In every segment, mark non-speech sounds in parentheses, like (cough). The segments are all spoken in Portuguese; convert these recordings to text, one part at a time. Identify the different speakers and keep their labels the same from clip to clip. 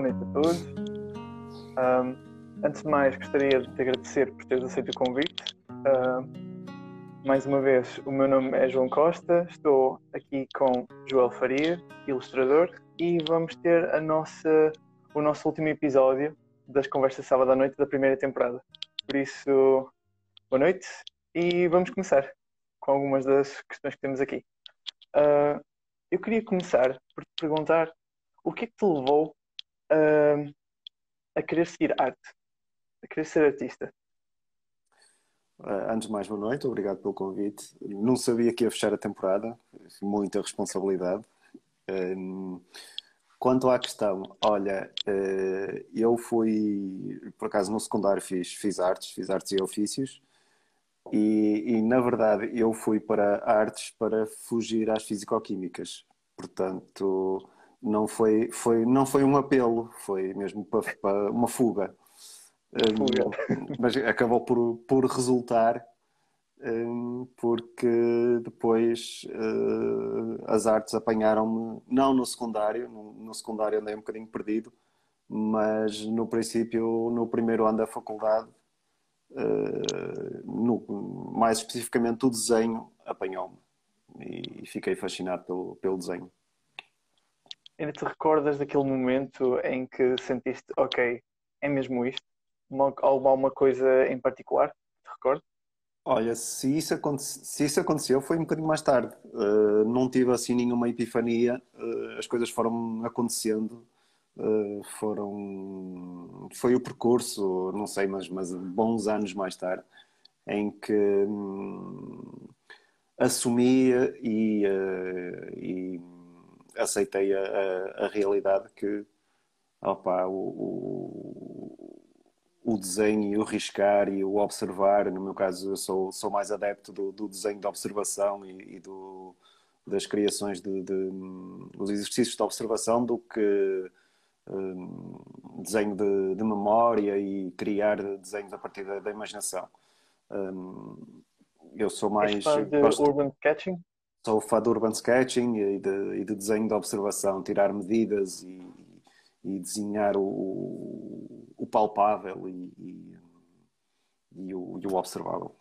Speaker 1: noite a todos. Um, antes de mais, gostaria de te agradecer por teres aceito o convite. mais uma vez, o meu nome é João Costa, estou aqui com Joel Faria, ilustrador, e vamos ter a nossa, o nosso último episódio das Conversas Sábado à Noite da primeira temporada. Por isso, boa noite e vamos começar com algumas das questões que temos aqui. Uh, eu queria começar por te perguntar o que é que te levou a querer seguir arte, a querer ser artista?
Speaker 2: Uh, antes de mais, boa noite, obrigado pelo convite. Não sabia que ia fechar a temporada, muita responsabilidade. Quanto à questão, olha, uh, eu fui, por acaso no secundário fiz, fiz artes, fiz artes e ofícios, e, e, na verdade eu fui para artes para fugir às fisicoquímicas. Portanto, não foi, foi, não foi um apelo, foi mesmo para, para uma fuga. fuga. Um, mas acabou por, por resultar um, porque depois uh, as artes apanharam-me, não no secundário, no, no, secundário andei um bocadinho perdido, mas no princípio, no primeiro ano da faculdade, uh, no, mais especificamente o desenho apanhou-me e fiquei fascinado pelo, pelo desenho.
Speaker 1: Ainda te recordas daquele momento em que sentiste, ok, é mesmo isto? Uma, alguma coisa em particular? Te recordas?
Speaker 2: Olha, se isso, se isso aconteceu foi um bocadinho mais tarde. Uh, não tive assim nenhuma epifania, uh, as coisas foram acontecendo, uh, foram. Foi o percurso, não sei, mas, mas bons anos mais tarde, em que hum, assumi e, e aceitei a, a, a realidade que opa, o, o, o, desenho e o riscar e o observar, no meu caso eu sou, sou mais adepto do, do desenho de observação e, e do, das criações de, de, dos exercícios de observação do que um, desenho de, de, memória e criar desenhos a partir da, da imaginação. Um, eu sou mais.
Speaker 1: de gosto... urban sketching?
Speaker 2: Sou fã de urban sketching e de, e de desenho de observação, tirar medidas e, e desenhar o, o palpável e, e, e, o, e o observável.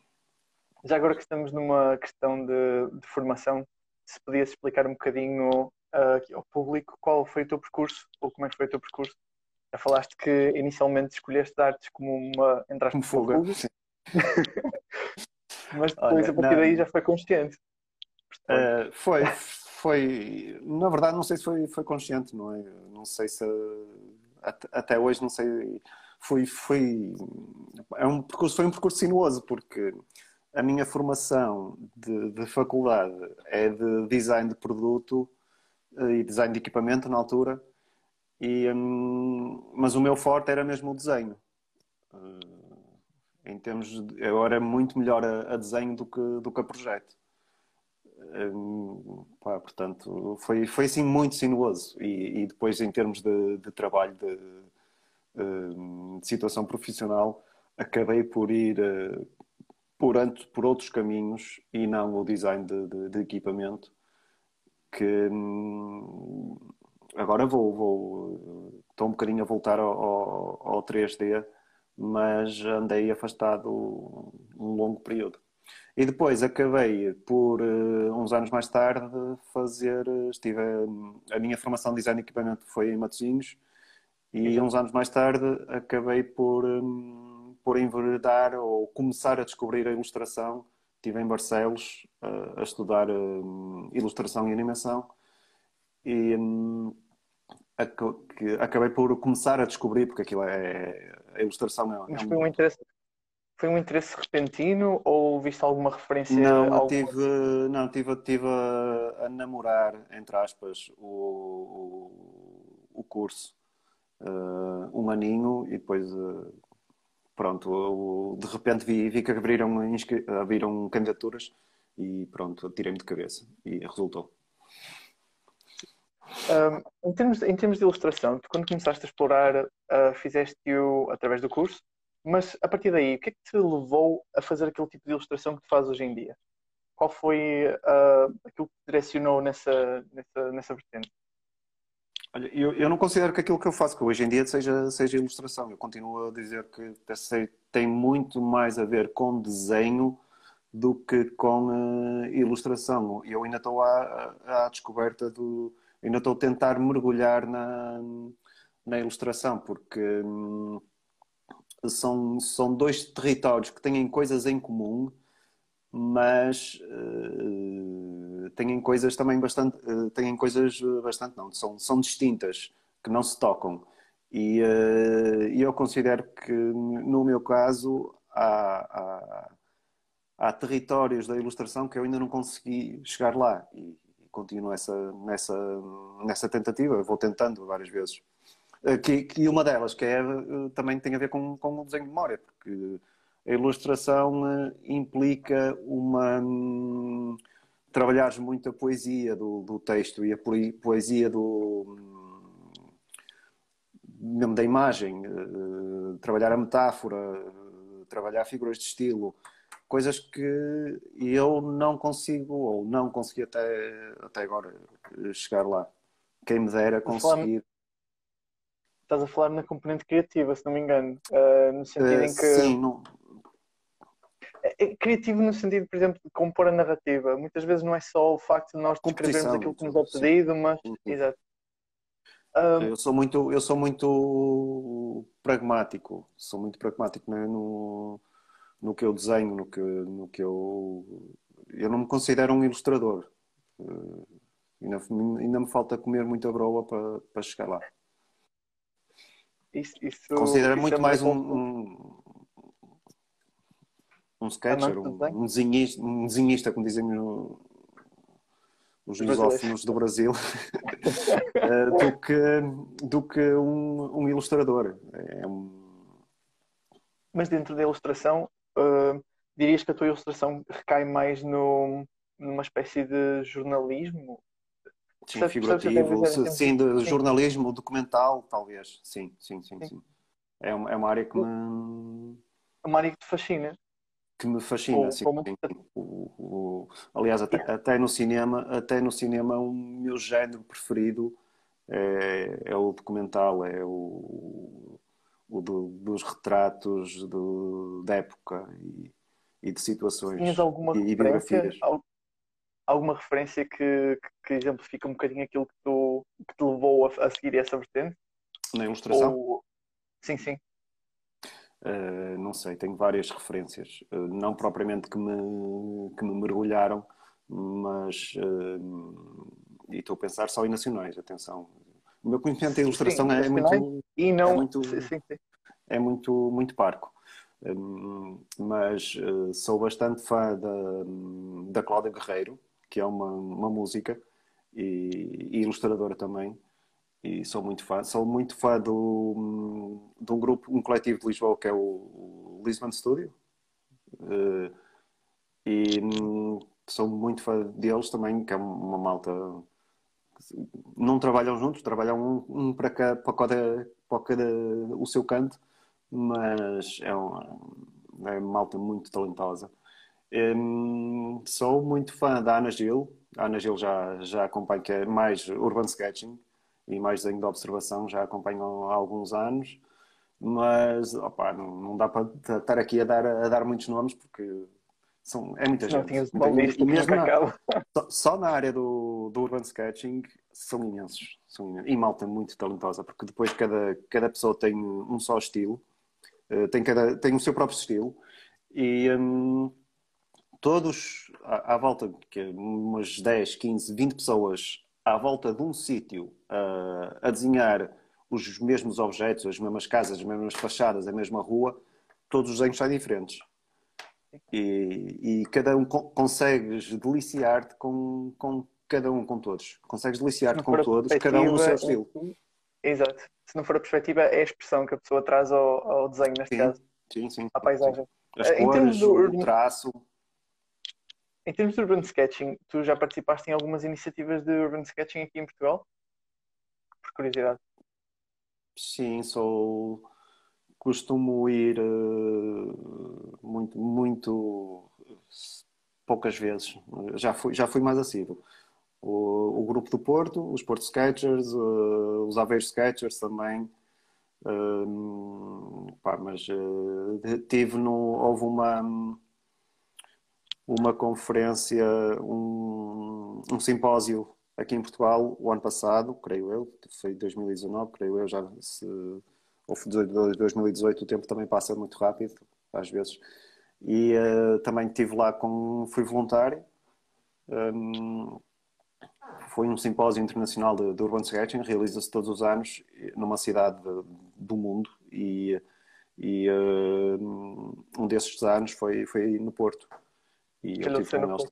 Speaker 1: Já agora que estamos numa questão de, de formação, se podias explicar um bocadinho uh, ao público qual foi o teu percurso ou como é que foi o teu percurso? Já falaste que inicialmente escolheste artes como uma, entre
Speaker 2: como fuga. fuga. (laughs)
Speaker 1: Mas depois Olha, a partir não. daí já foi consciente.
Speaker 2: Uh, foi, (laughs) foi. Na verdade, não sei se foi, foi consciente, não é? Não sei se. Até, até hoje, não sei. Foi, foi. É um percurso, foi um percurso sinuoso, porque a minha formação de, de faculdade é de design de produto eh, e design de equipamento na altura, e, hum, mas o meu forte era mesmo o desenho. Uh, em termos de, eu era muito melhor a, a desenho do que, do que a projeto. Hum, pá, portanto, foi, foi assim muito sinuoso. E, e depois, em termos de, de trabalho, de, hum, de, situação profissional, acabei por ir uh, por, por outros caminhos e não o design de, de, de equipamento. Que hum, agora vou, vou, estou um bocadinho a voltar ao, ao, ao 3D, mas andei afastado um longo período. E depois acabei por, uh, uns anos mais tarde, fazer. Estive. A minha formação de design de equipamento foi em Matosinhos, e Exato. uns anos mais tarde acabei por, um, por enveredar ou começar a descobrir a ilustração. Estive em Barcelos uh, a estudar uh, ilustração e animação, e. Um, acabei por começar a descobrir, porque aquilo é. A ilustração é.
Speaker 1: Mas foi um interesse foi um interesse repentino ou viste alguma referência?
Speaker 2: Não, alguma... tive, não tive, tive a, a, namorar, entre aspas, o, o, o curso. Uh, um aninho e depois, uh, pronto, eu, de repente vi, vi que abriram, abriram candidaturas e pronto, tirei-me de cabeça e resultou.
Speaker 1: Um, em, termos, em termos de ilustração, tu quando começaste a explorar, uh, fizeste-o através do curso? Mas a partir daí, o que é que te levou a fazer aquele tipo de ilustração que tu fazes hoje em dia? Qual foi uh, aquilo que te direcionou nessa, nessa, nessa vertente?
Speaker 2: Olha, eu, eu não considero que aquilo que eu faço que hoje em dia seja, seja ilustração. Eu continuo a dizer que tem muito mais a ver com desenho do que com uh, ilustração. Eu ainda estou à, à descoberta do. Ainda estou a tentar mergulhar na, na ilustração, porque hum, são, são dois territórios que têm coisas em comum, mas uh, têm coisas também bastante. Uh, têm coisas bastante. Não, são, são distintas, que não se tocam. E uh, eu considero que, no meu caso, há, há, há, territórios da ilustração que eu ainda não consegui chegar lá. E, e continuo essa, nessa, nessa tentativa. Vou tentando várias vezes. Uh, que, que uma delas que é, uh, também tem a ver com, com o desenho de memória, porque a ilustração implica uma. Um, trabalhares muito a poesia do, do texto e a poesia do mesmo da imagem, uh, trabalhar a metáfora, uh, trabalhar figuras de estilo, coisas que eu não consigo ou não consegui até, até agora eh, chegar lá. Quem me dera conseguir.
Speaker 1: Estás a falar na componente criativa, se não me engano, uh, no sentido em que.
Speaker 2: Sim, não...
Speaker 1: É, é criativo no sentido, por exemplo, de compor a narrativa. Muitas vezes não é só o facto de nós descrevermos aquilo que nos é pedido, mas. Sim. Exato
Speaker 2: um... Eu sou muito, eu sou muito pragmático, sou muito pragmático né? no, no que eu desenho, no que, no que eu. Eu não me considero um ilustrador. Uh, ainda, ainda me falta comer muita broa para, para chegar lá.
Speaker 1: Isso, isso,
Speaker 2: Considero isso muito é mais um, um, um sketcher, um, um, desenhista, um desenhista, como dizem no, os lusófonos do Brasil, (laughs) eh, do que, do que um, um ilustrador. É.
Speaker 1: Mas dentro da ilustração, uh, dirias que a tua ilustração recai mais no, numa espécie de jornalismo?
Speaker 2: Sim, Sabe, figurativo, sim, sim, de jornalismo documental, talvez. Sim, sim, sim, sim. É, uma, é uma área que me...
Speaker 1: É uma área que te fascina?
Speaker 2: Que me fascina. Ou, assim, o, o, aliás, até, até, no cinema, até no cinema o meu género preferido é, é o documental, é o, o do, dos retratos do, da época e, e de situações
Speaker 1: Tinhas alguma e, referência, alguma referência que, que, exemplifica um bocadinho aquilo que, tu, que te levou a, a seguir essa vertente?
Speaker 2: Na ilustração? Ou...
Speaker 1: Sim, sim.
Speaker 2: Uh, não sei, tenho várias referências, uh, não propriamente que me, que me mergulharam, mas uh, e estou a pensar só em nacionais, atenção. O meu conhecimento da ilustração sim, é, muito,
Speaker 1: e não,
Speaker 2: é muito,
Speaker 1: sim, sim.
Speaker 2: é muito, muito parco. mas sou bastante fã da, da Cláudia Guerreiro, que é uma, uma música e, e ilustradora também e sou muito fã. Sou muito fã do, de um grupo, um coletivo de Lisboa que é o, Lisbon Studio. Uh, e um, sou muito fã deles também, que é uma malta. Não trabalham juntos, trabalham um, um para, cá, para, cada, para cada o seu canto, mas é uma, é uma malta muito talentosa. Um, sou muito fã da Ana Gil. A Ana Gil já, já acompanho, que é mais urban sketching e mais desenho de observação já acompanho há alguns anos, mas opa, não, não dá para estar aqui a dar, a dar muitos nomes porque são, é muita
Speaker 1: não
Speaker 2: gente.
Speaker 1: Muita, mesmo na,
Speaker 2: só, só, na área do, do urban sketching são imensos, são imensos. E malta muito talentosa, porque depois cada, cada pessoa tem um só estilo, eh, tem, cada, tem o seu próprio estilo e hum, todos à, à volta, que é umas 10, 15, 20 pessoas à volta de um sítio uh, a desenhar os mesmos objetos, as mesmas casas, as mesmas fachadas, a mesma rua, todos os desenhos são diferentes. E, e cada um co consegues deliciar-te com, com cada um, com todos. Consegues deliciar-te com todos, cada um no seu estilo.
Speaker 1: Exato. Se não for a perspectiva, é a expressão que a pessoa traz ao, ao desenho, neste
Speaker 2: sim,
Speaker 1: caso.
Speaker 2: Sim, sim.
Speaker 1: À paisagem.
Speaker 2: Sim. As cores, do... o traço.
Speaker 1: Em termos de urban sketching, tu já participaste em algumas iniciativas de urban sketching aqui em Portugal? Por curiosidade.
Speaker 2: Sim, sou. Costumo ir uh, muito, muito poucas vezes. Já fui, já fui mais assíduo. o, o grupo do Porto, os Porto Sketchers, uh, os Aveiro Sketchers também. Uh, pá, mas uh, tive no, houve uma uma conferência, um, um simpósio aqui em Portugal o ano passado, creio eu, foi 2019, creio eu, já se, ou foi 2018, o tempo também passa muito rápido, às vezes. E uh, também estive lá com, fui voluntário, um, foi um simpósio internacional de, de Urban Sketching, realiza-se todos os anos numa cidade de, do mundo e, e uh, um desses anos foi, foi no Porto. E eu tive com eles.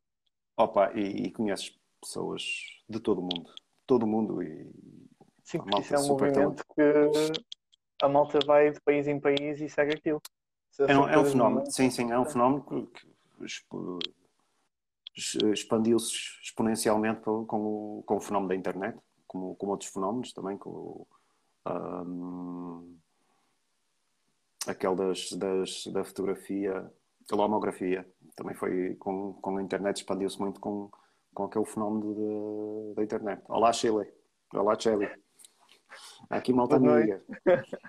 Speaker 2: Opa, e, e conheces pessoas de todo o mundo. Todo o mundo e.
Speaker 1: Sim, porque isso é um movimento que a malta vai de país em país e segue aquilo.
Speaker 2: É um, é um fenómeno, sim, sim, é um fenómeno que, que expandiu-se exponencialmente com, o, com o fenómeno da internet, como, como outros fenómenos também, com um, aquele das, das, da fotografia, a lomografia, também foi com, com a internet, expandiu-se muito com, com aquele fenómeno da internet. Olá, Chile. Olá, Chile. Aqui malta amiga. (laughs)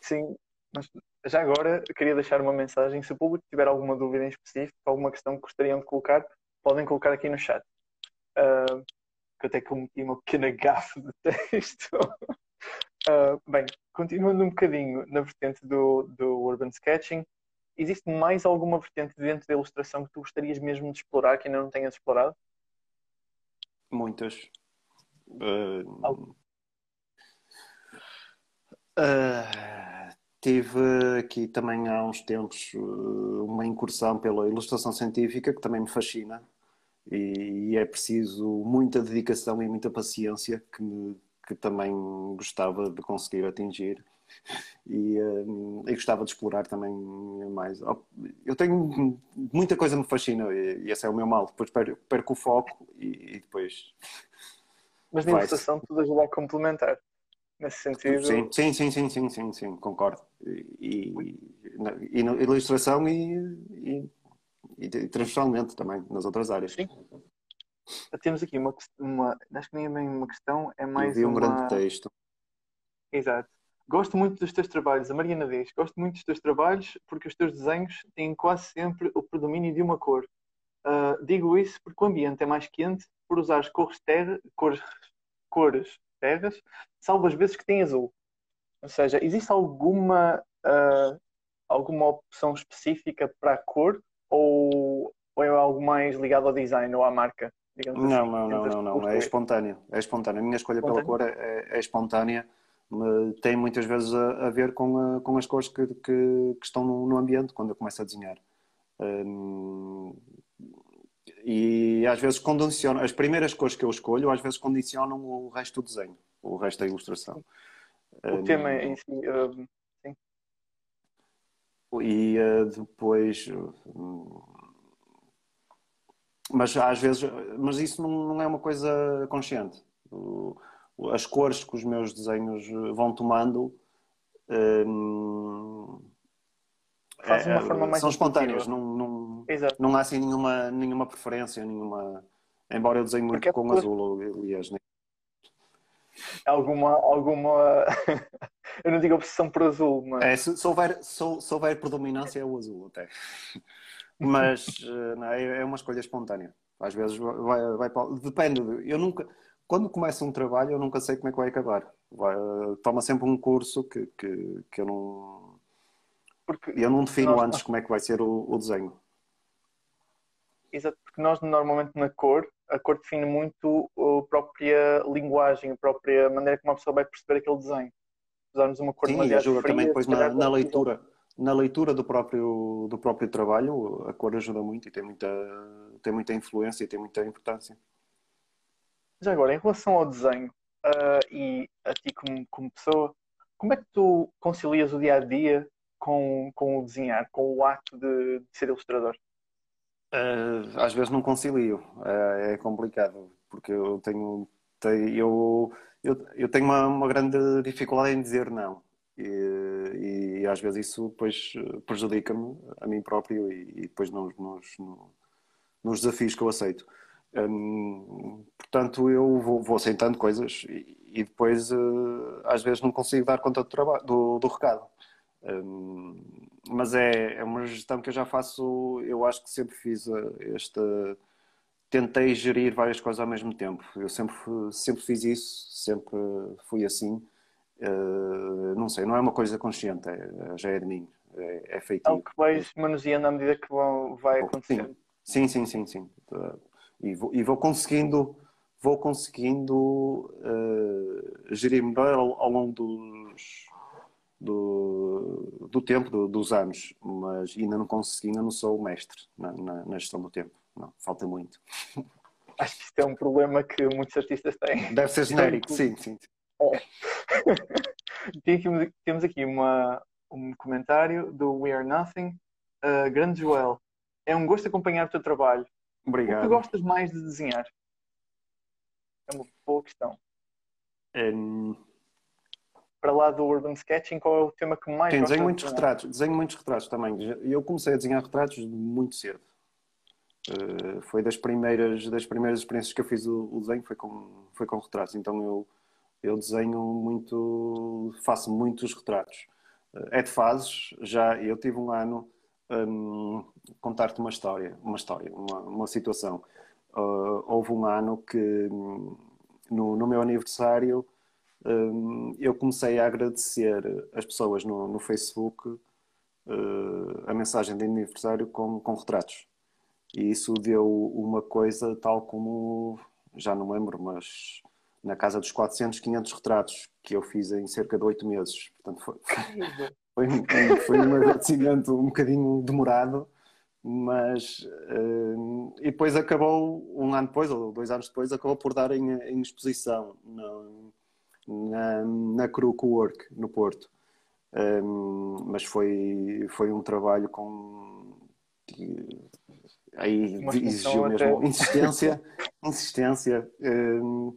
Speaker 1: Sim, mas já agora queria deixar uma mensagem. Se o público tiver alguma dúvida em específico, alguma questão que gostariam de colocar, podem colocar aqui no chat. Uh, que até cometi uma pequena gafe de texto. uh, (laughs) bem, continuando um bocadinho na vertente do, do urban sketching, existe mais alguma vertente dentro da ilustração que tu gostarias mesmo de explorar que ainda não tenhas explorado?
Speaker 2: Muitas. Uh, uh, tive aqui também há uns tempos uh, uma incursão pela ilustração científica que também me fascina e, e é preciso muita dedicação e muita paciência que, me, que também gostava de conseguir atingir e, uh, e gostava de explorar também mais. Eu tenho muita coisa me fascina e, esse é o meu mal. Depois perco, perco o foco e, e depois.
Speaker 1: Mas na ilustração tudo ajuda a complementar. Nesse sentido.
Speaker 2: Sim, sim, sim, sim, sim, sim, sim concordo. E, e, na ilustração e, e, e transversalmente também, nas outras áreas. Sim.
Speaker 1: Temos aqui uma, uma acho que nem é bem uma questão, é mais. Eu vi
Speaker 2: um uma... grande texto.
Speaker 1: Exato. Gosto muito dos teus trabalhos, a Mariana diz, gosto muito dos teus trabalhos porque os teus desenhos têm quase sempre o predomínio de uma cor. Uh, digo isso porque o ambiente é mais quente por usar as cores, terra, cores, cores terras, salvo as vezes que tem azul. Ou seja, existe alguma, uh, alguma opção específica para a cor ou, ou é algo mais ligado ao design ou à marca?
Speaker 2: Não, assim, não, não, não, não, é espontâneo. É espontâneo. A minha escolha pela cor é, é, é espontânea tem muitas vezes a, a ver com, a, com as cores que, que, que estão no, no, ambiente quando eu começo a desenhar. Um, e às vezes condicionam, as primeiras cores que eu escolho, às vezes condicionam o resto do desenho, o resto da ilustração.
Speaker 1: O um, tema em si, sim.
Speaker 2: E uh, depois. Mas às vezes, mas isso não, não é uma coisa consciente as cores que os meus desenhos vão tomando é, são espontâneas, não, não, não há assim nenhuma, nenhuma preferência, nenhuma. Embora eu desenhe muito Porque é com azul, aliás. Nem...
Speaker 1: Alguma. alguma... (laughs) eu não digo obsessão por azul, mas.
Speaker 2: É, se, se, houver, se, se houver predominância é o azul até. (laughs) Mas eh, não, é, é uma escolha espontânea. Às vezes vai, vai, vai depende. Eu nunca quando começa um trabalho, eu nunca sei como é que vai acabar. Vai, toma sempre um curso que, que, que eu não. Porque eu não defino nós, antes como é que vai ser o, o, desenho.
Speaker 1: Exato, porque nós normalmente na cor, a cor define muito a própria linguagem, a própria maneira como a pessoa vai perceber aquele desenho. Usarmos uma cor
Speaker 2: Sim, e ajuda fria, também depois na, na leitura. Na leitura do próprio, do próprio trabalho, a cor ajuda muito e tem muita, tem muita influência e tem muita importância.
Speaker 1: Já agora, em relação ao desenho uh, e a ti como, como pessoa, como é que tu concilias o dia a dia com, com o desenhar, com o ato de, de ser ilustrador?
Speaker 2: Uh, às vezes não concilio, uh, é complicado, porque eu tenho, tenho, eu, eu, eu tenho uma, uma grande dificuldade em dizer não. E, e às vezes isso depois prejudica-me a mim próprio e, e depois nos, nos, nos desafios que eu aceito. Um, portanto, eu vou, vou aceitando coisas e, e depois, uh, às vezes, não consigo dar conta do, trabalho, do, do recado. Um, mas é, é uma gestão que eu já faço, eu acho que sempre fiz uh, esta. Tentei gerir várias coisas ao mesmo tempo. Eu sempre, sempre fiz isso, sempre fui assim. Uh, não sei, não é uma coisa consciente, é, já é de mim, é, é feito. É
Speaker 1: algo que vais manuseando à medida que vão, vai acontecendo.
Speaker 2: Sim, sim, sim, sim. sim. E, vou, e vou conseguindo, vou conseguindo uh, gerir melhor ao, ao longo dos, do, do tempo, do, dos anos, mas ainda não consegui, ainda não sou o mestre na, na, na gestão do tempo. Não, falta muito. (laughs)
Speaker 1: Acho que isto é um problema que muitos artistas têm.
Speaker 2: Deve ser genérico, sim, sim. É. (laughs)
Speaker 1: temos aqui uma, um comentário do We Are Nothing. Uh, grande Joel, é um gosto acompanhar o teu trabalho.
Speaker 2: Obrigado.
Speaker 1: O que gostas mais de desenhar? É uma boa questão.
Speaker 2: Um...
Speaker 1: Para lá do Urban Sketching, qual é o tema que mais
Speaker 2: Sim, desenho muitos de retratos. Desenho muitos retratos também. Eu comecei a desenhar retratos muito cedo. Uh, foi das primeiras, das primeiras experiências que eu fiz o, o, desenho foi com, foi com retratos. Então eu, eu desenho muito, faço muitos retratos. Uh, é de fases. Já eu tive um ano um, contar-te uma história, uma história, uma, uma situação. Uh, houve um ano que no, no meu aniversário um, eu comecei a agradecer as pessoas no, no Facebook uh, a mensagem de aniversário com, com retratos. E isso deu uma coisa tal como, já não lembro, mas na casa dos 400, 500 retratos que eu fiz em cerca de 8 meses. Portanto, foi, foi, foi um agradecimento um bocadinho demorado, mas uh, e depois acabou um ano depois ou dois anos depois acabou por dar em, em exposição na, na, na Cruco Work no Porto. Um, eh, mas foi foi um trabalho com aí exigiu mesmo até... insistência (laughs) insistência um,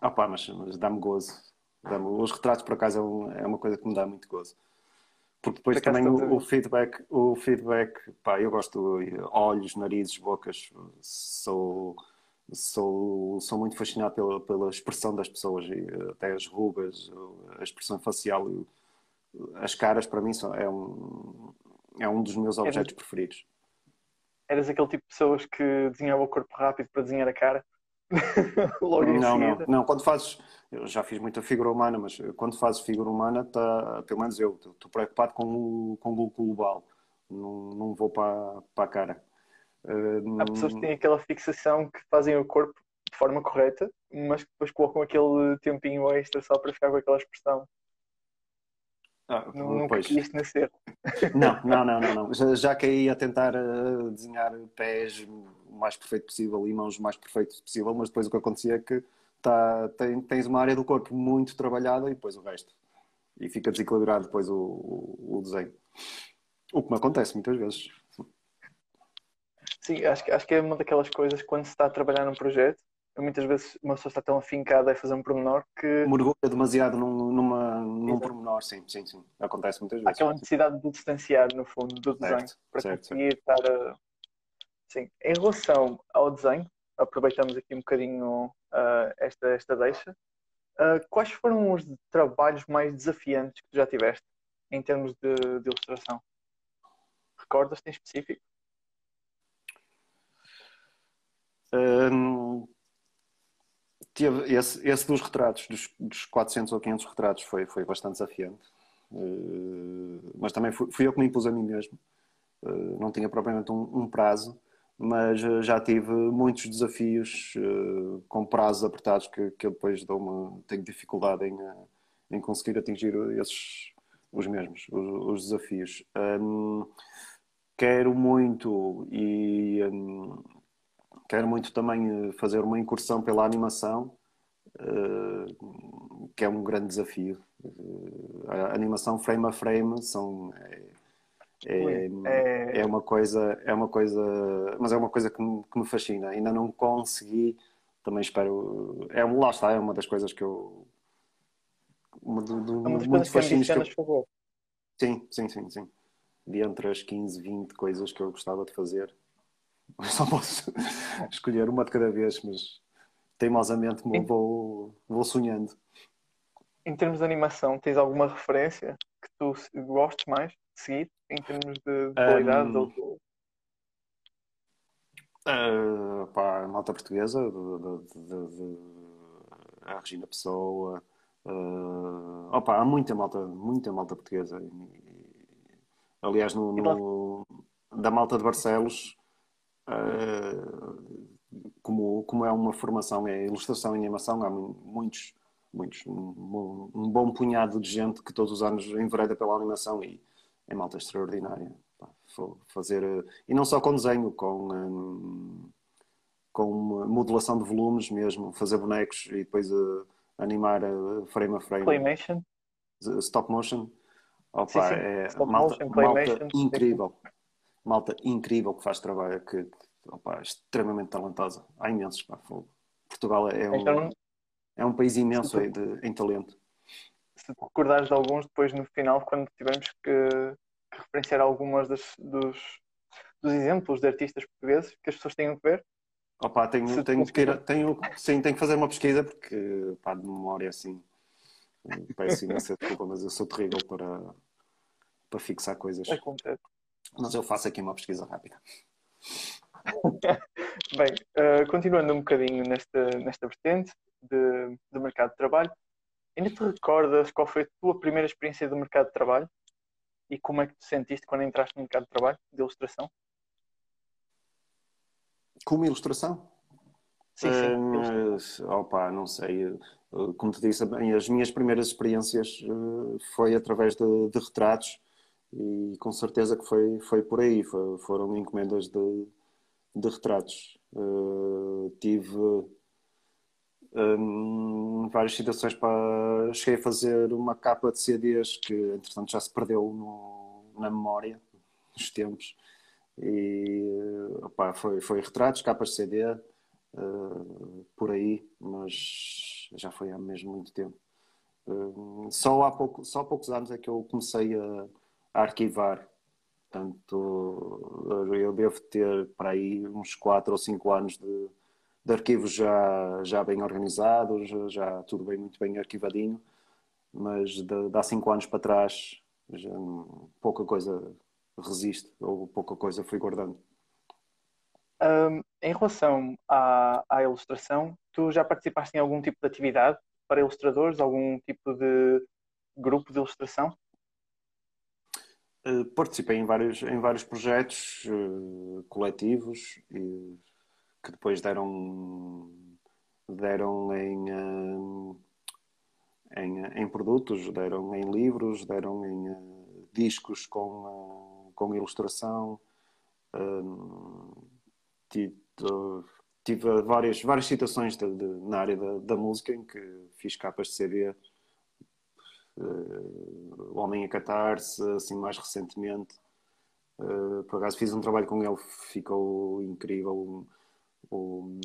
Speaker 2: eh, opa, mas, mas dá-me gozo dá os retratos por acaso é, é uma coisa que me dá muito gozo porque depois também o, o, feedback, o feedback, pá, eu gosto de olhos, narizes, bocas, sou, sou, sou muito fascinado pela, pela expressão das pessoas, até as rugas, a expressão facial, as caras para mim são, é, um, é um dos meus objetos Eras, preferidos.
Speaker 1: Eras aquele tipo de pessoas que desenhava o corpo rápido para desenhar a cara? (laughs)
Speaker 2: Logo não, não, não, quando fazes eu já fiz muita figura humana, mas quando fazes figura humana, tá, pelo menos eu estou preocupado com o, com o global, não, não vou para, para a cara.
Speaker 1: Há pessoas que têm aquela fixação que fazem o corpo de forma correta, mas que depois colocam aquele tempinho extra só para ficar com aquela expressão. Ah, Nunca pois. quis nascer.
Speaker 2: Não, não, não, não, não. (laughs) Já, já caí a tentar uh, desenhar pés o mais perfeito possível e mãos o mais perfeito possível, mas depois o que acontecia é que tá, tem, tens uma área do corpo muito trabalhada e depois o resto. E fica desequilibrado depois o, o, o desenho. O que me acontece muitas vezes.
Speaker 1: Sim, acho que, acho que é uma daquelas coisas quando se está a trabalhar num projeto, muitas vezes uma pessoa está tão afincada a fazer um pormenor que.
Speaker 2: Mergulha demasiado num, numa, num pormenor, sim, sim, sim. Acontece muitas vezes. Há
Speaker 1: aquela necessidade de distanciar, no fundo, do desenho certo, para certo, conseguir certo. estar a. Sim. Em relação ao desenho, aproveitamos aqui um bocadinho uh, esta, esta deixa. Uh, quais foram os trabalhos mais desafiantes que tu já tiveste em termos de, de ilustração? Recordas-te em específico?
Speaker 2: Um, teve esse, esse dos retratos, dos, dos 400 ou 500 retratos, foi, foi bastante desafiante. Uh, mas também fui, fui, eu que me impus a mim mesmo. Uh, não tinha propriamente um, um prazo mas eh, já tive muitos desafios uh, com prazos apertados que, que eu depois dou uma, tenho dificuldade em, em conseguir atingir esses os mesmos, os, os desafios. Um, quero muito e um, quero muito também fazer uma incursão pela animação, uh, que é um grande desafio. Uh, a animação frame a frame são é, é, é, é, uma coisa, é uma coisa, mas é uma coisa que me, que me fascina. Ainda não consegui, também espero. É, lá está, é uma das coisas que eu.
Speaker 1: Uma, de, de, é muito que eu...
Speaker 2: Sim, sim, sim, sim. De entre as 15, 20 coisas que eu gostava de fazer, só posso (laughs) escolher uma de cada vez, mas teimosamente vou, vou sonhando.
Speaker 1: Em termos de animação, tens alguma referência que tu gostes mais de seguir em termos de qualidade? Um, ou...
Speaker 2: uh, pá, a nota portuguesa, de, de, de, a Regina Pessoa. Uh, opa, há muita malta, muita malta portuguesa. Aliás, no, no da malta de Barcelos, uh, como, como é uma formação, é ilustração e animação, há muitos, muitos, um, um, bom punhado de gente que todos os anos envereda pela animação e é malta extraordinária. Fazer, e não só com desenho, com, um, com modulação de volumes mesmo, fazer bonecos e depois uh, animar uh, frame a frame.
Speaker 1: Claymation?
Speaker 2: Stop motion. Opa, sim, sim. É Stop malta, motion, malta incrível. Malta incrível que faz trabalho, que, opa, extremamente talentosa. Há imensos, pá, Portugal é um, então, é um país imenso tu, de, em talento.
Speaker 1: Se te recordares de alguns, depois no final, quando tivemos que, que referenciar algumas das, dos, dos exemplos de artistas portugueses que as pessoas tenham que ver,
Speaker 2: Opa, tenho, tenho que ir, tenho, sim, tenho que fazer uma pesquisa porque, pá, de memória, assim, peço imensa desculpa, mas eu sou terrível para, para fixar coisas.
Speaker 1: Acontece.
Speaker 2: Mas eu faço aqui uma pesquisa rápida. (laughs)
Speaker 1: Bem, uh, continuando um bocadinho nesta, nesta vertente de, do mercado de trabalho, ainda te recordas qual foi a tua primeira experiência do mercado de trabalho e como é que te sentiste quando entraste no mercado de trabalho de ilustração?
Speaker 2: Como ilustração?
Speaker 1: Sim, sim.
Speaker 2: Uh, opa, não sei. Uh, como te disse, as minhas primeiras experiências uh, foi através de, de, retratos e com certeza que foi, foi por aí. Foi, foram encomendas de, de retratos. Uh, tive um, várias situações para. Cheguei a fazer uma capa de CDs que, entretanto, já se perdeu no, na memória dos tempos. E opa, foi, foi retratos, capas de CD, uh, por aí, mas já foi há mesmo muito tempo. Uh, só, há pouco, só há poucos anos é que eu comecei a arquivar Portanto, eu devo ter para aí uns 4 ou 5 anos de, de arquivos já, já bem organizados, já tudo bem, muito bem arquivadinho, mas de, de há 5 anos para trás já pouca coisa resiste ou pouca coisa fui guardando.
Speaker 1: Um, em relação à, à ilustração, tu já participaste em algum tipo de atividade para ilustradores, algum tipo de grupo de ilustração?
Speaker 2: Uh, participei em vários, em vários projetos uh, coletivos e, que depois deram, deram em, uh, em, em, produtos, deram em livros, deram em discos com, com ilustração. tive, várias, várias situações de, de, na área da, da música em que fiz capas de CD o Homem a Catar-se, assim mais recentemente. Uh, por acaso fiz um trabalho com ele, ficou incrível. Um,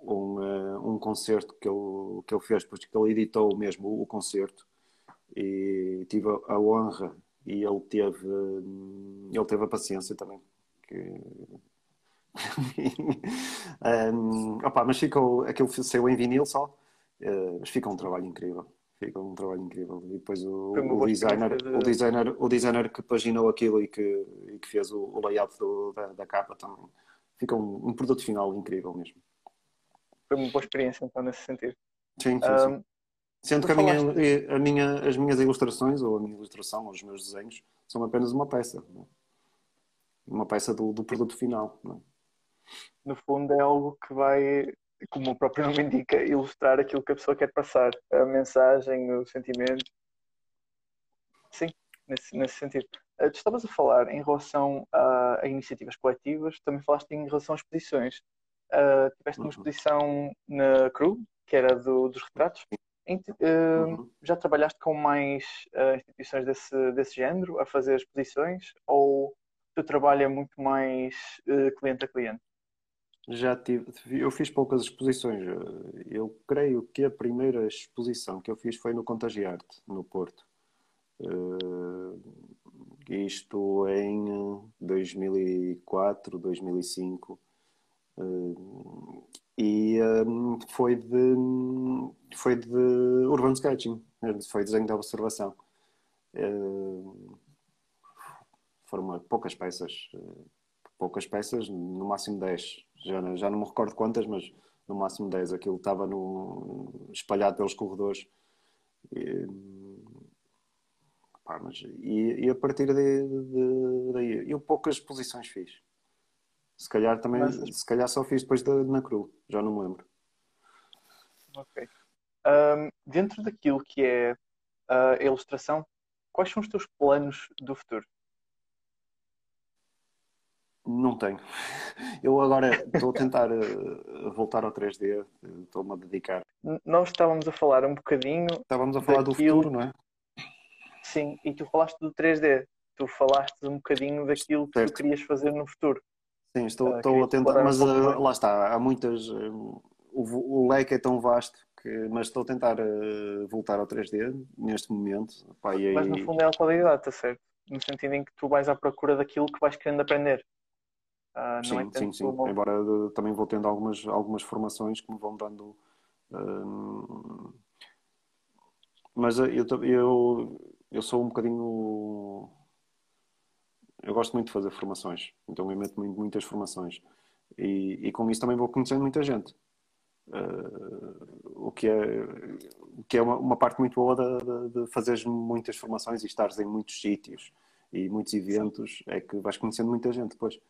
Speaker 2: um, uh, um concerto que ele, que ele fez, porque ele editou mesmo o, concerto e tive a, honra e ele teve, ele teve a paciência também. Que... (laughs) um, opa, mas ficou, aquilo saiu em vinil só, uh, mas fica um trabalho incrível. Fica um trabalho incrível. E depois o, o designer, de... o, designer, o designer que paginou aquilo e que, e que fez o, o layout do, da, da, capa também. Fica um, um, produto final incrível mesmo.
Speaker 1: Foi uma boa experiência então nesse sentido.
Speaker 2: Sim, sim, um, sim. Sendo que a minha, a minha, as minhas ilustrações, ou a minha ilustração, ou os meus desenhos, são apenas uma peça. É? Uma peça do, do produto final. É?
Speaker 1: No fundo é algo que vai como o próprio nome indica, ilustrar aquilo que a pessoa quer passar, a mensagem, o sentimento. Sim, nesse, nesse sentido. Uh, tu estavas a falar em relação a, a, iniciativas coletivas, também falaste em relação a exposições. Uh, tiveste uma uhum. exposição na CRU, que era do, dos retratos. Uh, já trabalhaste com mais instituições desse, desse género a fazer exposições ou o teu trabalho é muito mais cliente a cliente?
Speaker 2: Já tive, eu fiz poucas exposições. Eu creio que a primeira exposição que eu fiz foi no Contagiarte, no Porto. Uh, isto em 2004, 2005. E um, foi de foi de urban sketching, foi desenho de observação. Foram poucas peças, poucas peças, no máximo 10. Já, já não me recordo quantas, mas no máximo 10. Aquilo estava no, espalhado pelos corredores. E, pá, mas, e, e, a partir daí, eu poucas posições fiz. Se calhar também, mas... se calhar só fiz depois da, na cru, já não me lembro.
Speaker 1: Ok. Um, dentro daquilo que é a ilustração, quais são os teus planos do futuro?
Speaker 2: Não tenho. (laughs) Eu agora estou a tentar eh, voltar ao 3D, estou-me a dedicar.
Speaker 1: Nós estávamos a falar um bocadinho.
Speaker 2: Estávamos a falar daquilo... do futuro, não é?
Speaker 1: Sim, e tu falaste do 3D. Tu falaste um bocadinho daquilo que certo. tu querias fazer no futuro.
Speaker 2: Sim, estou, uh, estou a tentar, mas uh, lá está, há muitas. O, o, leque é tão vasto que. Mas estou a tentar voltar ao 3D neste momento. Pá,
Speaker 1: aí... Mas no fundo é a qualidade, está certo? No sentido em que tu vais à procura daquilo que vais querendo aprender.
Speaker 2: Uh, sim, é sim, sim. Como... Embora uh, também vou tendo algumas, algumas formações que me vão dando. Uh, mas eu, eu, eu sou um bocadinho. Eu gosto muito de fazer formações, então eu meto muitas formações. E, e com isso também vou conhecendo muita gente. o que é, o que é uma, uma parte muito boa de, de, de fazeres muitas formações e estares em muitos sítios e muitos eventos, Sim. é que vais conhecendo muita gente depois.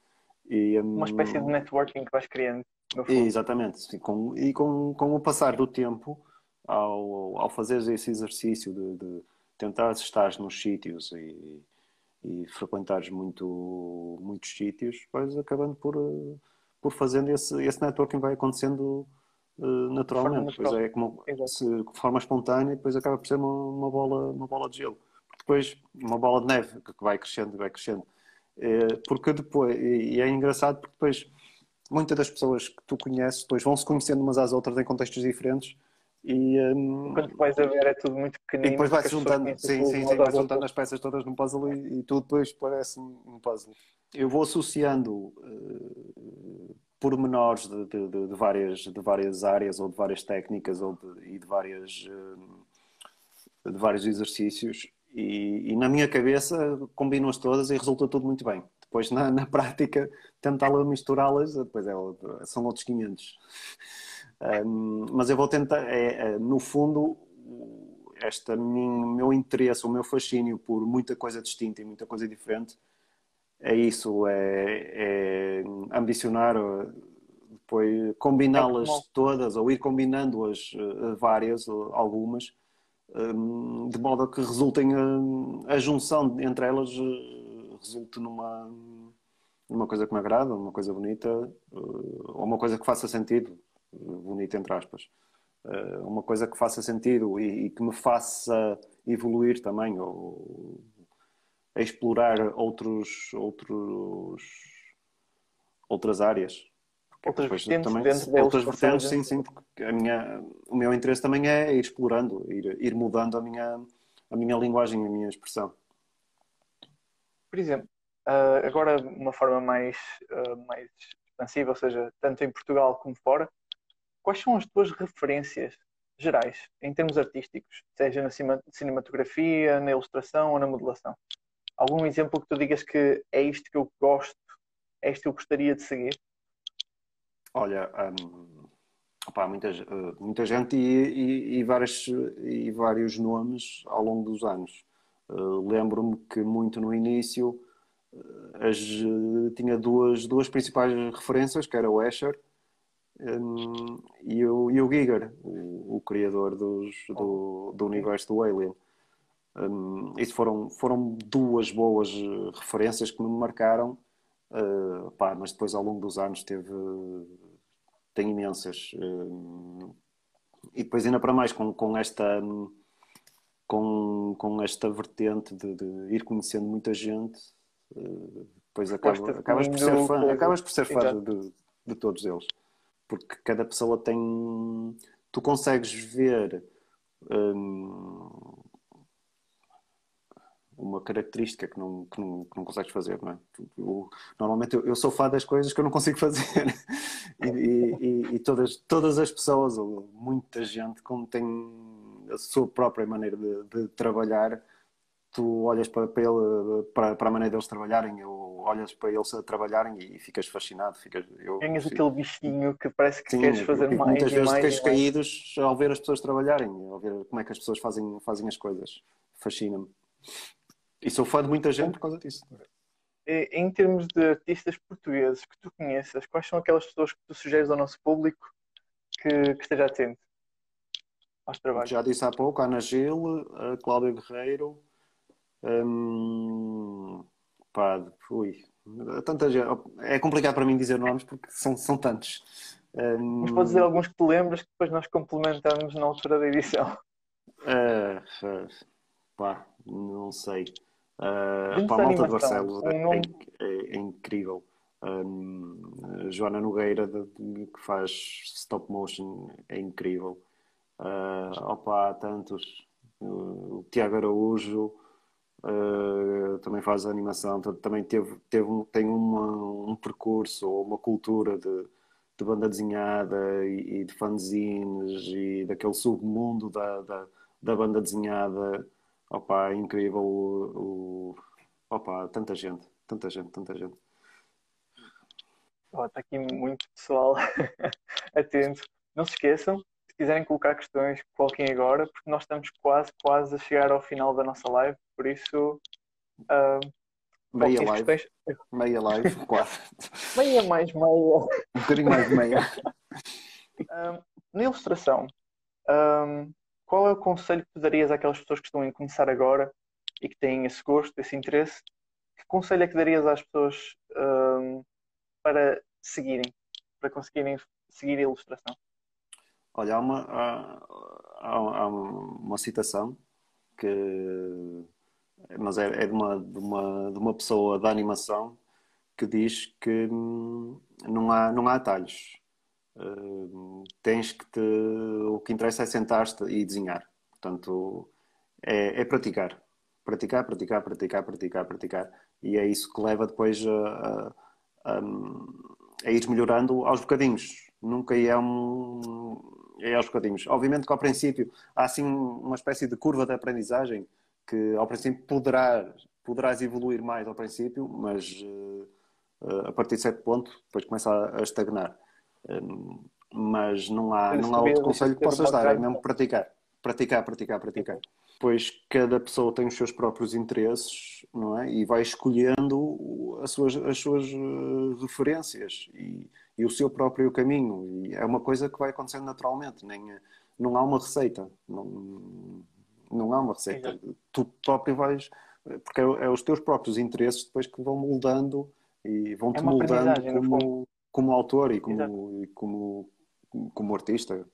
Speaker 1: E, um, Uma espécie de networking que vais criando.
Speaker 2: Exatamente. Com, e com, com o passar do tempo, ao, ao fazer esse exercício de, de tentar estar nos sítios e, e frequentares muito, muitos sítios, vais acabando por, por fazendo esse, esse networking vai acontecendo uh, naturalmente. Depois é como se, de forma espontânea e depois acaba por ser uma, uma, bola, uma bola de gelo. Depois uma bola de neve que vai crescendo, vai crescendo. Eh, porque depois, e é engraçado porque depois muitas das pessoas que tu conheces depois vão se conhecendo umas às outras em contextos diferentes e um,
Speaker 1: quando vais a ver é tudo muito pequenino
Speaker 2: e depois vai-se juntando, sim, sim, sim, vai juntando as peças todas num puzzle e, e tudo depois parece um puzzle. Eu vou associando uh, pormenores de, de, de, de, várias, de várias áreas ou de várias técnicas ou de, e de, várias, uh, de vários exercícios e, e, na minha cabeça combino-as todas e resulta tudo muito bem. Depois, na, na prática, tentar misturá-las, depois é, são outros 500. Um, mas eu vou tentar, é, é, no fundo, este meu interesse, o meu fascínio por muita coisa distinta e muita coisa diferente, é isso, é, é ambicionar depois combiná-las é todas ou ir combinando-as eh, várias, algumas, Hum, de modo a que resultem a, a junção entre elas eh, resulte numa, numa coisa que me agrada, uma coisa bonita, eh, ou uma coisa que faça sentido, bonita entre aspas. Eh, uma coisa que faça sentido e, e que me faça evoluir também, ou explorar outros, outros, outras áreas
Speaker 1: outras vertentes também, dentro deles.
Speaker 2: Outras vertentes, sim, sim, porque a minha, o meu interesse também é ir explorando, ir, ir mudando a minha, a minha linguagem, a minha expressão.
Speaker 1: Por exemplo, uh, agora de uma forma mais, uh, mais expansiva, ou seja, tanto em Portugal como fora, quais são as tuas referências gerais, em termos artísticos, seja na cinematografia, na ilustração ou na modelação? Algum exemplo que tu digas que é isto que eu gosto, é isto que eu gostaria de seguir?
Speaker 2: Olha, um, opa, muita, muita gente e, e, e, várias, e vários nomes ao longo dos anos. Uh, Lembro-me que muito no início as, tinha duas, duas principais referências, que era o Escher um, e, o, e o Giger, o, o criador dos, do, do universo do Alien. Um, isso foram, foram duas boas referências que me marcaram, uh, pá, mas depois ao longo dos anos teve tem imensas. Eh, e depois ainda para mais com, com esta com, com esta vertente de, de ir conhecendo muita gente, eh, depois acaba, acabas, por ser fã, acabas por ser fã de, de todos eles. Porque cada pessoa tem. Tu consegues ver. Hum, uma característica que não, que não, que não consegues fazer, não é? Eu, normalmente eu, eu, sou fã das coisas que eu não consigo fazer (laughs) e, e, e, todas, todas as pessoas, ou muita gente, como tem a sua própria maneira de, de trabalhar, tu olhas para, para, ele, para, para, a maneira deles trabalharem ou olhas para eles a trabalharem e ficas fascinado. Ficas,
Speaker 1: eu, Ganhas aquele bichinho que parece que sim, queres fazer mais.
Speaker 2: Muitas vezes
Speaker 1: mais,
Speaker 2: ficas caídos ao ver as pessoas trabalharem, ao ver como é que as pessoas fazem, fazem as coisas. Fascina-me. E sou fã de muita gente por causa disso.
Speaker 1: Em termos de artistas portugueses que tu conheças, quais são aquelas pessoas que tu sugeres ao nosso público que, que esteja atento aos trabalhos?
Speaker 2: Já disse há pouco, a Ana Gil, a Cláudia Guerreiro, hum, pá, ui, tanta gente. É complicado para mim dizer nomes porque são, são tantos.
Speaker 1: Hum, Mas podes dizer alguns que te lembras que depois nós complementamos na altura da edição.
Speaker 2: Uh, uh, pá, não sei. Uh, para a malta de Barcelos é, é, é, incrível. Um, Joana Nogueira, de, de, que faz stop motion, é incrível. Uh, opa, tantos. Uh, o Tiago Araújo uh, também faz animação, também teve, teve um, tem uma, um percurso ou uma cultura de, de banda desenhada e, e, de fanzines e daquele submundo da, da, da banda desenhada Opa, é incrível o, o... Opa, tanta gente, tanta gente, tanta gente.
Speaker 1: Está aqui muito pessoal (laughs) atento. Não se esqueçam, se quiserem colocar questões, coloquem agora, porque nós estamos quase, quase a chegar ao final da nossa live, por isso. Uh,
Speaker 2: meia live. Questões... Meia live, (laughs) quase.
Speaker 1: meia mais meia.
Speaker 2: Um bocadinho mais meia.
Speaker 1: Uh, (laughs) na ilustração, um, qual é o conselho que tu darias àquelas pessoas que estão a começar agora e que têm esse gosto, esse interesse? Que conselho é que darias às pessoas um, para seguirem, para conseguirem seguir a ilustração?
Speaker 2: Olha, há uma, há, há uma citação que mas é, é de, uma, de, uma, de uma pessoa da animação que diz que hum, não há, não há atalhos. Uh, tens que te. O que interessa é sentar-te e desenhar. Portanto, é, é, praticar. Praticar, praticar, praticar, praticar, praticar. E é isso que leva depois a, a, a, a ir melhorando aos bocadinhos. Nunca é um. É aos bocadinhos. Obviamente que ao princípio há assim uma espécie de curva de aprendizagem que ao princípio poderás, poderás evoluir mais ao princípio, mas uh, a partir de certo ponto depois começa a, a estagnar mas não há, não há outro conselho que possas dar, é mesmo praticar. Praticar, praticar, praticar. Pois cada pessoa tem os seus próprios interesses, não é? E vai escolhendo as suas, as suas eh, referências e, e o seu próprio caminho. E é uma coisa que vai acontecendo naturalmente, nem, não há uma receita. Não, não há uma receita. Exato. Tu próprio vais. Porque é, é, os teus próprios interesses depois que vão moldando e vão-te é moldando como como autor e como, e como, como artista.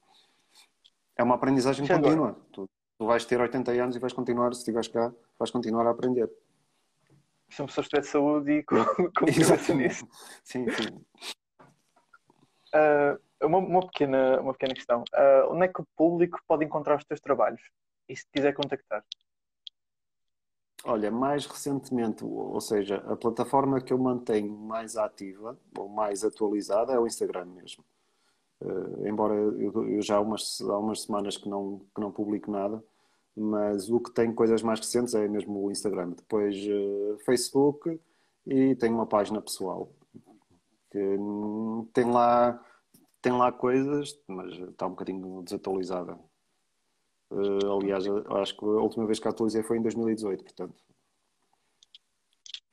Speaker 2: É uma aprendizagem contínua. Tu, tu, vais ter 80 anos e vais continuar, se estiveres cá, vais continuar a aprender.
Speaker 1: São pessoas que têm saúde e com, (laughs) com nisso.
Speaker 2: Sim, sim.
Speaker 1: Uh, uma, uma, pequena, uma pequena questão. Uh, onde é que o público pode encontrar os teus trabalhos? E se quiser contactar?
Speaker 2: Olha, mais recentemente, ou seja, a plataforma que eu mantenho mais ativa ou mais atualizada é o Instagram mesmo. Uh, embora eu, eu, já há umas, há umas semanas que não, que não publico nada, mas o que tem coisas mais recentes é mesmo o Instagram. Depois uh, Facebook e tenho uma página pessoal que hum, tem lá, tem lá coisas, mas está um bocadinho desatualizada. Uh, aliás, acho que a última vez que atualizei foi em 2018, portanto.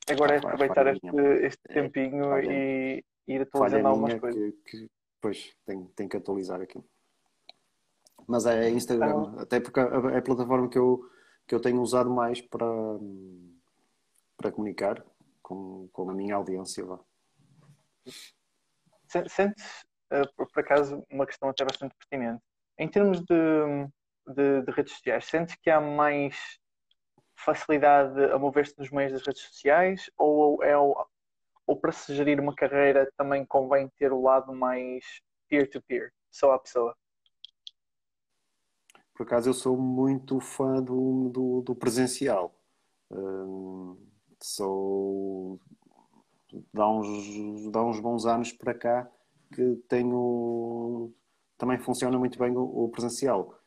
Speaker 1: Agora é aproveitar este, este é, tempinho é, e ir atualizando algumas coisas.
Speaker 2: Que, que, pois, tem, tem que atualizar aqui. Mas é Instagram, ah. até porque é a plataforma que eu, que eu tenho usado mais para, para comunicar com, com a minha audiência. Vá.
Speaker 1: Sentes, uh, por acaso, uma questão até bastante pertinente. Em termos de, de, de redes sociais, sentes que há mais facilidade a mover-se nos meios das redes sociais ou é ou, ou para se gerir uma carreira também convém ter o lado mais peer-to-peer, -peer, pessoa a pessoa?
Speaker 2: Por acaso eu sou muito fã do, do, do presencial. Uh, sou dá uns, dá uns bons anos para cá que tenho também funciona muito bem o, o presencial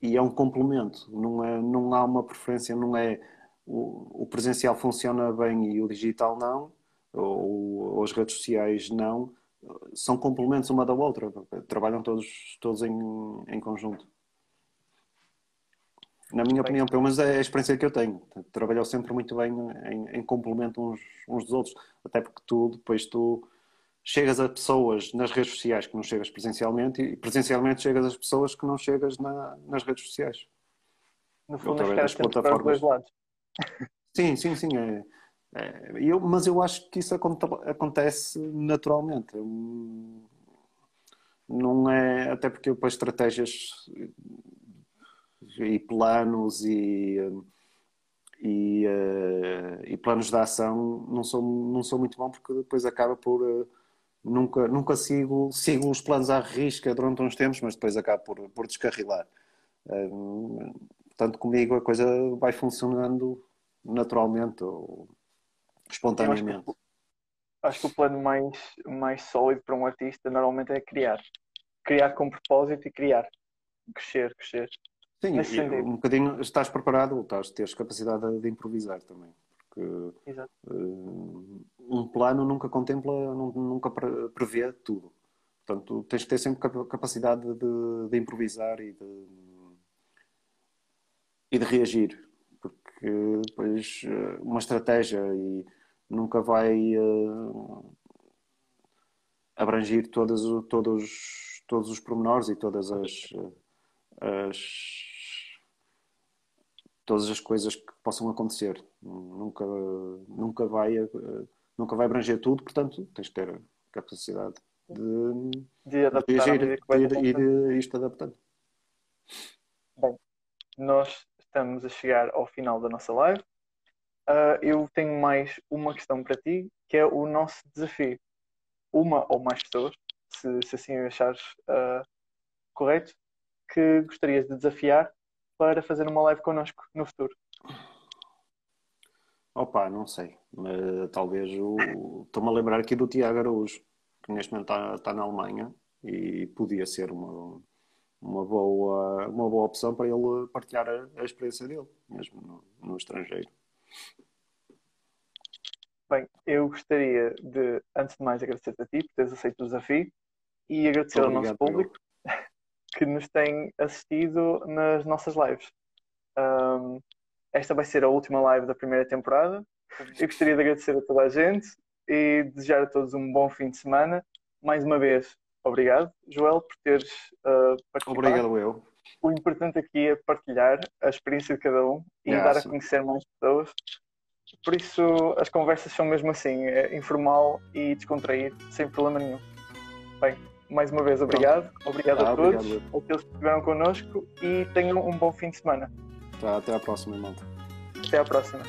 Speaker 2: e é um complemento não é não há uma preferência não é o, o presencial funciona bem e o digital não ou, ou as redes sociais não são complementos uma da outra trabalham todos todos em, em conjunto na minha opinião, pelo menos é a experiência que eu tenho. Trabalhou sempre muito bem em, em complemento uns, uns dos outros. Até porque tu, depois tu chegas a pessoas nas redes sociais que não chegas presencialmente e presencialmente chegas às pessoas que não chegas na, nas redes sociais.
Speaker 1: No fundo, as caras plataformas. dois lados. (laughs)
Speaker 2: Sim, sim, sim. É, é, eu, mas eu acho que isso acontece naturalmente. Não é, até porque depois estratégias e planos e, e, uh, e, planos de ação não sou, não sou muito bom porque depois acaba por uh, nunca, nunca sigo, sigo os planos à risca durante uns tempos, mas depois acaba por, por descarrilar. Portanto, comigo a coisa vai funcionando naturalmente ou espontaneamente.
Speaker 1: Acho que, acho que o plano mais, mais sólido para um artista normalmente é criar. Criar com propósito e criar. Crescer, crescer.
Speaker 2: Sim, um bocadinho estás preparado, estás, tens capacidade de improvisar também. Porque uh, um plano nunca contempla, nunca prevê tudo. Portanto, tens que ter sempre capacidade de, de improvisar e de, e de reagir. Porque depois eh, uma estratégia e nunca vai uh, abranger todos, todos, todos os pormenores e todas as, as todas as coisas que possam acontecer. Nunca, nunca, vai, nunca vai abranger tudo, portanto, tens que ter capacidade de,
Speaker 1: de adaptar
Speaker 2: de agir, e de isto adaptando.
Speaker 1: Bem, nós estamos a chegar ao final da nossa live. Uh, eu tenho mais uma questão para ti, que é o nosso desafio. Uma ou mais pessoas, se, se assim achares uh, correto, que gostarias de desafiar para fazer uma live connosco no futuro?
Speaker 2: Opa, não sei. Uh, talvez o. Estou-me a lembrar aqui do Tiago Araújo, que neste momento está, está na Alemanha e podia ser uma, uma, boa, uma boa opção para ele partilhar a, a experiência dele, mesmo no, no, estrangeiro.
Speaker 1: Bem, eu gostaria de, antes de mais, agradecer-te a ti por teres aceito o desafio e agradecer ao nosso público (laughs) que nos tem assistido nas nossas lives. Um, esta vai ser a última live da primeira temporada. Eu gostaria de agradecer a toda a gente e desejar a todos um bom fim de semana. Mais uma vez, obrigado, Joel, por teres uh, participado.
Speaker 2: Obrigado, eu.
Speaker 1: O importante aqui é partilhar a experiência de cada um e yeah, dar sim. a conhecer mais pessoas. Por isso, as conversas são mesmo assim, é informal e descontraído, sem problema nenhum. Bem, mais uma vez, obrigado. Obrigado ah, a todos, obrigado. aqueles que estiveram connosco e tenham um bom fim de semana.
Speaker 2: Tá, até à próxima, irmão.
Speaker 1: Até à próxima.